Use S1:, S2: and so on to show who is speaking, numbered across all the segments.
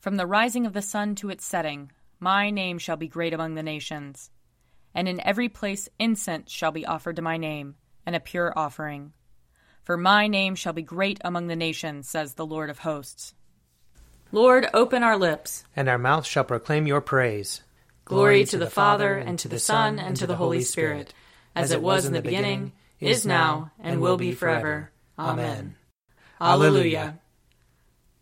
S1: From the rising of the sun to its setting, my name shall be great among the nations. And in every place incense shall be offered to my name, and a pure offering. For my name shall be great among the nations, says the Lord of hosts. Lord, open our lips,
S2: and our mouth shall proclaim your praise.
S1: Glory to the Father, and to the Son, and to the Holy Spirit, as it was in the beginning, is now, and will be forever. Amen. Alleluia.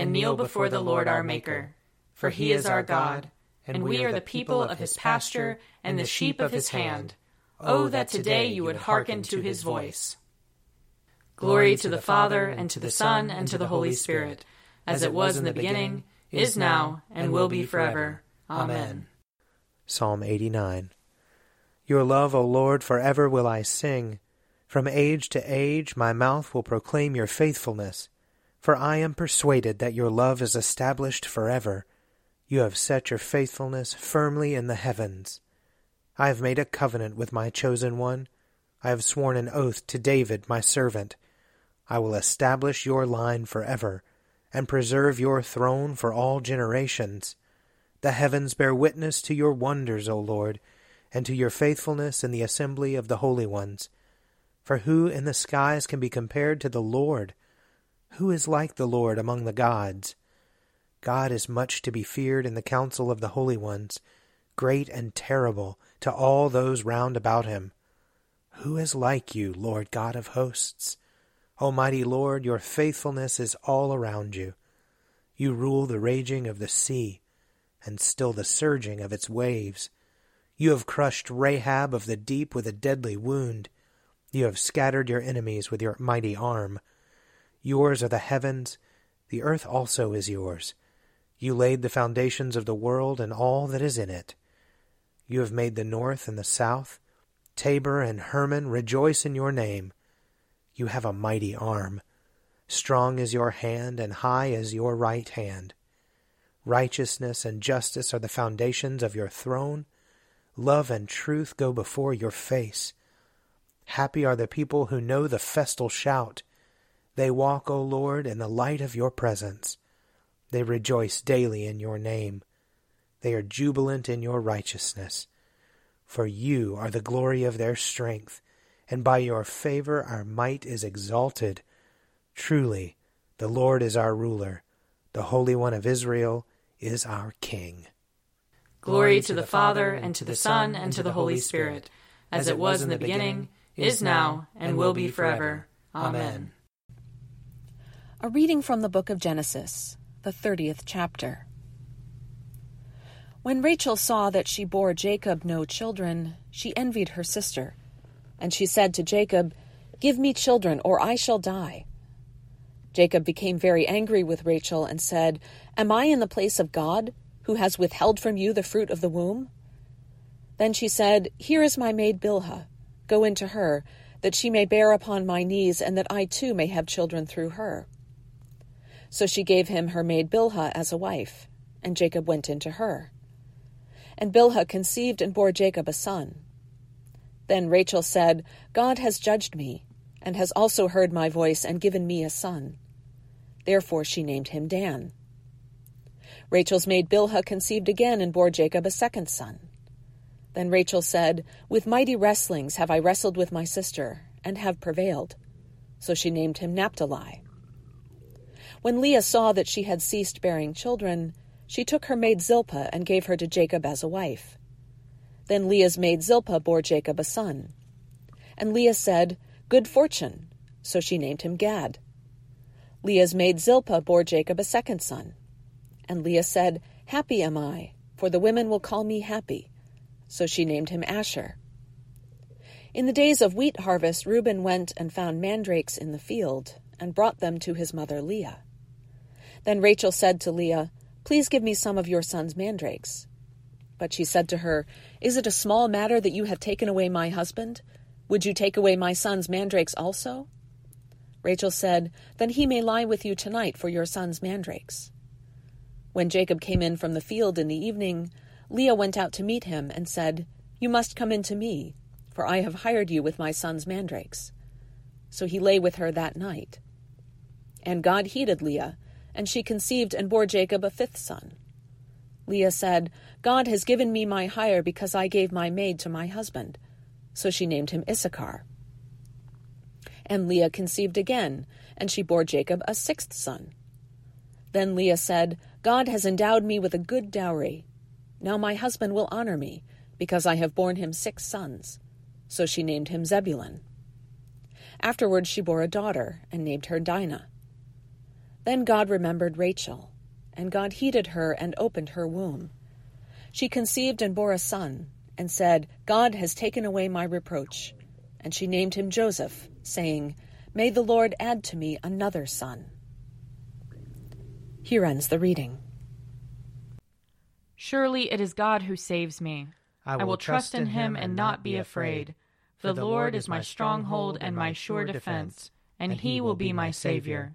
S2: and kneel before the Lord our Maker. For he is our God, and we are the people of his pasture and the sheep of his hand. Oh, that today you would hearken to his voice.
S1: Glory to the Father, and to the Son, and to the Holy Spirit, as it was in the beginning, is now, and will be forever. Amen.
S2: Psalm 89 Your love, O Lord, forever will I sing. From age to age my mouth will proclaim your faithfulness. For I am persuaded that your love is established forever. You have set your faithfulness firmly in the heavens. I have made a covenant with my chosen one. I have sworn an oath to David my servant. I will establish your line forever, and preserve your throne for all generations. The heavens bear witness to your wonders, O Lord, and to your faithfulness in the assembly of the holy ones. For who in the skies can be compared to the Lord? Who is like the Lord among the gods? God is much to be feared in the council of the holy ones, great and terrible to all those round about him. Who is like you, Lord God of hosts? Almighty Lord, your faithfulness is all around you. You rule the raging of the sea and still the surging of its waves. You have crushed Rahab of the deep with a deadly wound. You have scattered your enemies with your mighty arm. Yours are the heavens, the earth also is yours. You laid the foundations of the world and all that is in it. You have made the north and the south. Tabor and Hermon rejoice in your name. You have a mighty arm. Strong is your hand, and high is your right hand. Righteousness and justice are the foundations of your throne. Love and truth go before your face. Happy are the people who know the festal shout. They walk, O Lord, in the light of your presence. They rejoice daily in your name. They are jubilant in your righteousness. For you are the glory of their strength, and by your favor our might is exalted. Truly, the Lord is our ruler, the Holy One of Israel is our King.
S1: Glory to the Father, and to the Son, and to the Holy Spirit, as it was in the beginning, is now, and will be forever. Amen.
S3: A reading from the book of Genesis, the thirtieth chapter. When Rachel saw that she bore Jacob no children, she envied her sister. And she said to Jacob, Give me children, or I shall die. Jacob became very angry with Rachel and said, Am I in the place of God, who has withheld from you the fruit of the womb? Then she said, Here is my maid Bilhah. Go into her, that she may bear upon my knees, and that I too may have children through her. So she gave him her maid Bilhah as a wife, and Jacob went into her. And Bilhah conceived and bore Jacob a son. Then Rachel said, God has judged me and has also heard my voice and given me a son. Therefore she named him Dan. Rachel's maid Bilhah conceived again and bore Jacob a second son. Then Rachel said, With mighty wrestlings have I wrestled with my sister, and have prevailed. So she named him Naphtali. When Leah saw that she had ceased bearing children, she took her maid Zilpah and gave her to Jacob as a wife. Then Leah's maid Zilpah bore Jacob a son. And Leah said, Good fortune. So she named him Gad. Leah's maid Zilpah bore Jacob a second son. And Leah said, Happy am I, for the women will call me happy. So she named him Asher. In the days of wheat harvest, Reuben went and found mandrakes in the field, and brought them to his mother Leah. Then Rachel said to Leah, Please give me some of your son's mandrakes. But she said to her, Is it a small matter that you have taken away my husband? Would you take away my son's mandrakes also? Rachel said, Then he may lie with you tonight for your son's mandrakes. When Jacob came in from the field in the evening, Leah went out to meet him and said, You must come in to me, for I have hired you with my son's mandrakes. So he lay with her that night. And God heeded Leah, and she conceived and bore Jacob a fifth son. Leah said, God has given me my hire because I gave my maid to my husband. So she named him Issachar. And Leah conceived again, and she bore Jacob a sixth son. Then Leah said, God has endowed me with a good dowry. Now my husband will honor me, because I have borne him six sons. So she named him Zebulun. Afterwards she bore a daughter, and named her Dinah. Then God remembered Rachel, and God heeded her and opened her womb. She conceived and bore a son, and said, God has taken away my reproach. And she named him Joseph, saying, May the Lord add to me another son. Here ends the reading.
S1: Surely it is God who saves me. I will, I will trust in him and not be afraid. For the Lord is my stronghold and my sure defense, and he will be my Savior.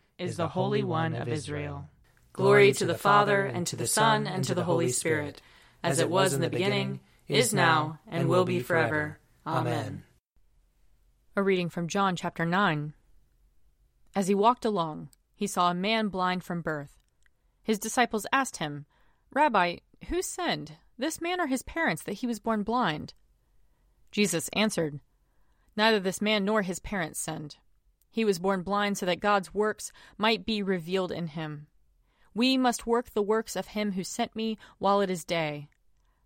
S1: is the Holy One of Israel. Glory to the Father, and to the Son, and to the Holy Spirit, as it was in the beginning, is now, and will be forever. Amen. A reading from John chapter 9. As he walked along, he saw a man blind from birth. His disciples asked him, Rabbi, who sinned, this man or his parents, that he was born blind? Jesus answered, Neither this man nor his parents sinned. He was born blind so that God's works might be revealed in him. We must work the works of him who sent me while it is day.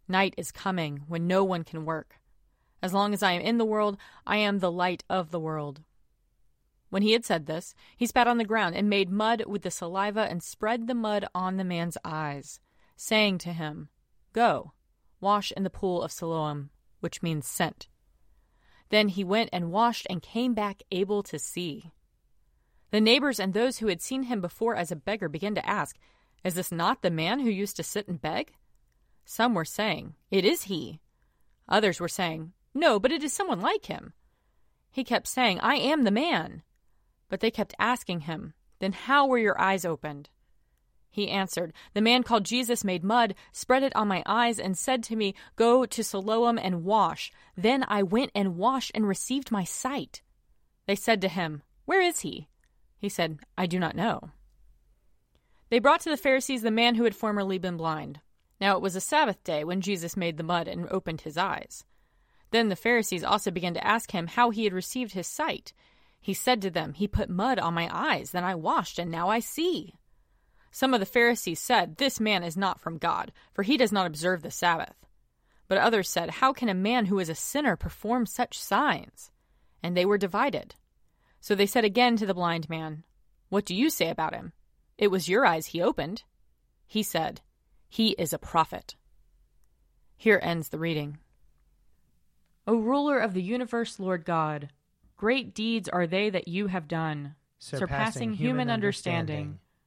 S1: Night is coming when no one can work. As long as I am in the world, I am the light of the world. When he had said this, he spat on the ground and made mud with the saliva and spread the mud on the man's eyes, saying to him, Go, wash in the pool of Siloam, which means sent. Then he went and washed and came back able to see. The neighbors and those who had seen him before as a beggar began to ask, Is this not the man who used to sit and beg? Some were saying, It is he. Others were saying, No, but it is someone like him. He kept saying, I am the man. But they kept asking him, Then how were your eyes opened? He answered, The man called Jesus made mud, spread it on my eyes, and said to me, Go to Siloam and wash. Then I went and washed and received my sight. They said to him, Where is he? He said, I do not know. They brought to the Pharisees the man who had formerly been blind. Now it was a Sabbath day when Jesus made the mud and opened his eyes. Then the Pharisees also began to ask him how he had received his sight. He said to them, He put mud on my eyes, then I washed, and now I see. Some of the Pharisees said, This man is not from God, for he does not observe the Sabbath. But others said, How can a man who is a sinner perform such signs? And they were divided. So they said again to the blind man, What do you say about him? It was your eyes he opened. He said, He is a prophet. Here ends the reading. O ruler of the universe, Lord God, Great deeds are they that you have done, surpassing human understanding.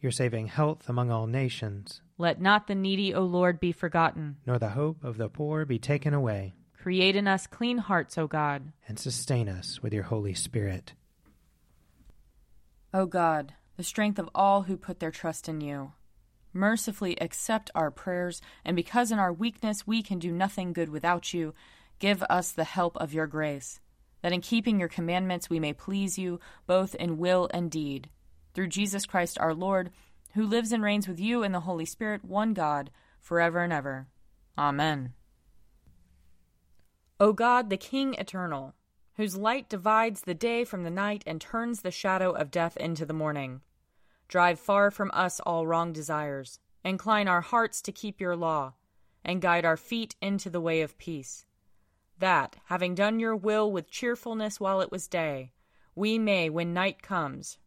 S2: Your saving health among all nations.
S1: Let not the needy, O Lord, be forgotten.
S2: Nor the hope of the poor be taken away.
S1: Create in us clean hearts, O God.
S2: And sustain us with your Holy Spirit.
S1: O God, the strength of all who put their trust in you, mercifully accept our prayers, and because in our weakness we can do nothing good without you, give us the help of your grace, that in keeping your commandments we may please you both in will and deed. Through Jesus Christ our Lord, who lives and reigns with you in the Holy Spirit, one God, forever and ever. Amen. O God, the King eternal, whose light divides the day from the night and turns the shadow of death into the morning. Drive far from us all wrong desires. Incline our hearts to keep your law, and guide our feet into the way of peace. That, having done your will with cheerfulness while it was day, we may, when night comes,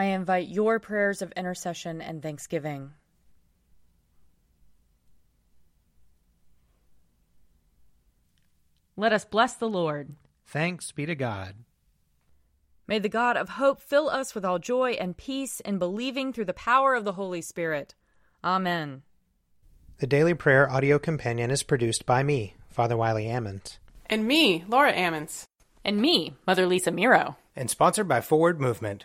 S1: I invite your prayers of intercession and thanksgiving. Let us bless the Lord.
S2: Thanks be to God.
S1: May the God of hope fill us with all joy and peace in believing through the power of the Holy Spirit. Amen.
S2: The Daily Prayer audio companion is produced by me, Father Wiley Ammons.
S4: And me, Laura Ammons.
S1: And me, Mother Lisa Miro.
S2: And sponsored by Forward Movement.